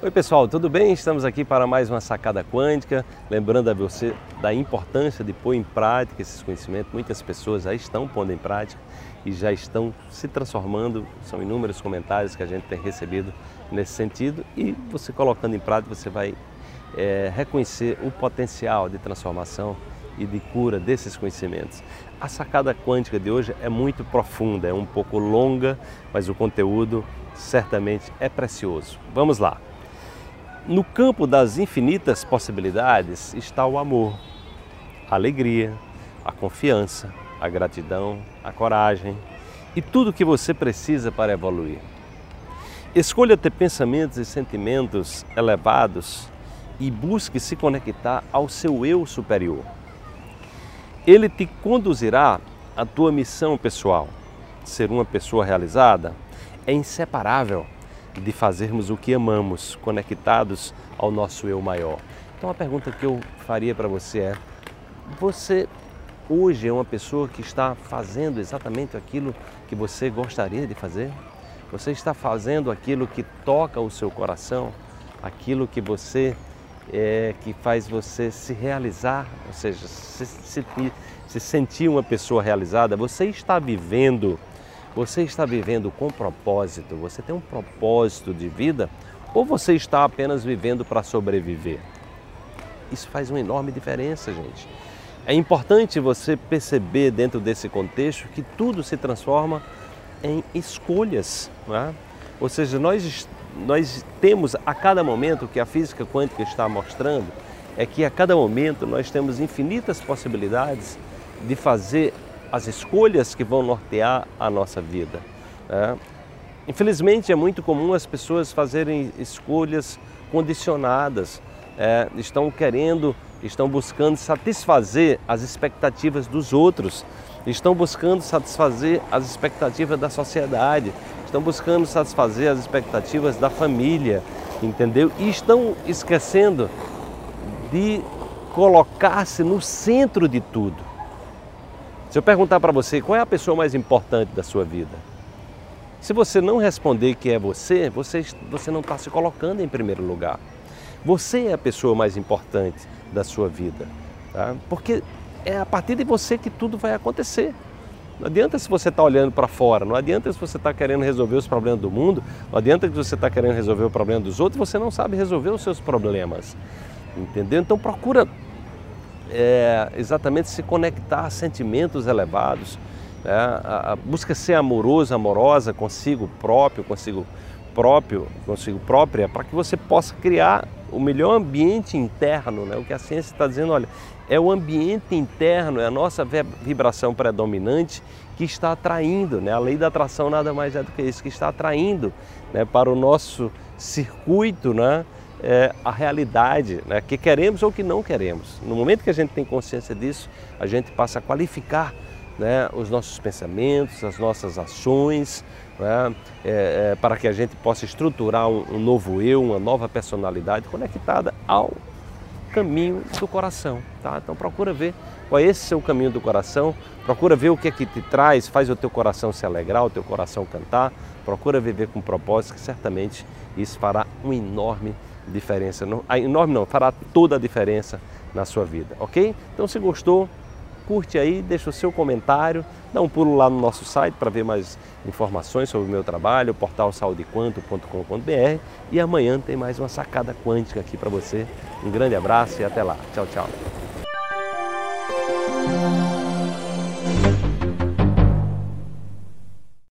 Oi pessoal, tudo bem? Estamos aqui para mais uma sacada quântica, lembrando a você da importância de pôr em prática esses conhecimentos. Muitas pessoas já estão pondo em prática e já estão se transformando. São inúmeros comentários que a gente tem recebido nesse sentido e você colocando em prática você vai é, reconhecer o potencial de transformação e de cura desses conhecimentos. A sacada quântica de hoje é muito profunda, é um pouco longa, mas o conteúdo certamente é precioso. Vamos lá! No campo das infinitas possibilidades está o amor, a alegria, a confiança, a gratidão, a coragem e tudo o que você precisa para evoluir. Escolha ter pensamentos e sentimentos elevados e busque se conectar ao seu eu superior. Ele te conduzirá à tua missão pessoal. Ser uma pessoa realizada é inseparável de fazermos o que amamos, conectados ao nosso eu maior. Então a pergunta que eu faria para você é: você hoje é uma pessoa que está fazendo exatamente aquilo que você gostaria de fazer? Você está fazendo aquilo que toca o seu coração, aquilo que você é, que faz você se realizar, ou seja, se, se, se sentir uma pessoa realizada. Você está vivendo você está vivendo com propósito? Você tem um propósito de vida? Ou você está apenas vivendo para sobreviver? Isso faz uma enorme diferença, gente. É importante você perceber dentro desse contexto que tudo se transforma em escolhas. É? Ou seja, nós, nós temos a cada momento que a física quântica está mostrando é que a cada momento nós temos infinitas possibilidades de fazer as escolhas que vão nortear a nossa vida. Né? Infelizmente, é muito comum as pessoas fazerem escolhas condicionadas, é, estão querendo, estão buscando satisfazer as expectativas dos outros, estão buscando satisfazer as expectativas da sociedade, estão buscando satisfazer as expectativas da família, entendeu? E estão esquecendo de colocar-se no centro de tudo. Se eu perguntar para você qual é a pessoa mais importante da sua vida, se você não responder que é você, você, você não está se colocando em primeiro lugar. Você é a pessoa mais importante da sua vida, tá? porque é a partir de você que tudo vai acontecer. Não adianta se você está olhando para fora, não adianta se você está querendo resolver os problemas do mundo, não adianta que você está querendo resolver o problema dos outros, você não sabe resolver os seus problemas. Entendeu? Então procura é, exatamente se conectar a sentimentos elevados, é, a, a, busca ser amoroso, amorosa consigo próprio, consigo próprio, consigo própria, para que você possa criar o melhor ambiente interno, né? o que a ciência está dizendo, olha, é o ambiente interno, é a nossa vibração predominante que está atraindo, né? a lei da atração nada mais é do que isso, que está atraindo né? para o nosso circuito, né? É, a realidade né, que queremos ou que não queremos. No momento que a gente tem consciência disso, a gente passa a qualificar né, os nossos pensamentos, as nossas ações, né, é, é, para que a gente possa estruturar um, um, novo eu, uma nova personalidade conectada ao caminho do coração. Tá? Então procura ver qual é esse seu caminho do coração, procura ver o que é que te traz, faz o teu coração se alegrar, o teu coração cantar, procura viver com propósito, que certamente isso fará um enorme diferença, não, enorme não, fará toda a diferença na sua vida, ok? Então se gostou, curte aí, deixa o seu comentário, dá um pulo lá no nosso site para ver mais informações sobre o meu trabalho, portal saudequanto.com.br e amanhã tem mais uma sacada quântica aqui para você. Um grande abraço e até lá. Tchau, tchau.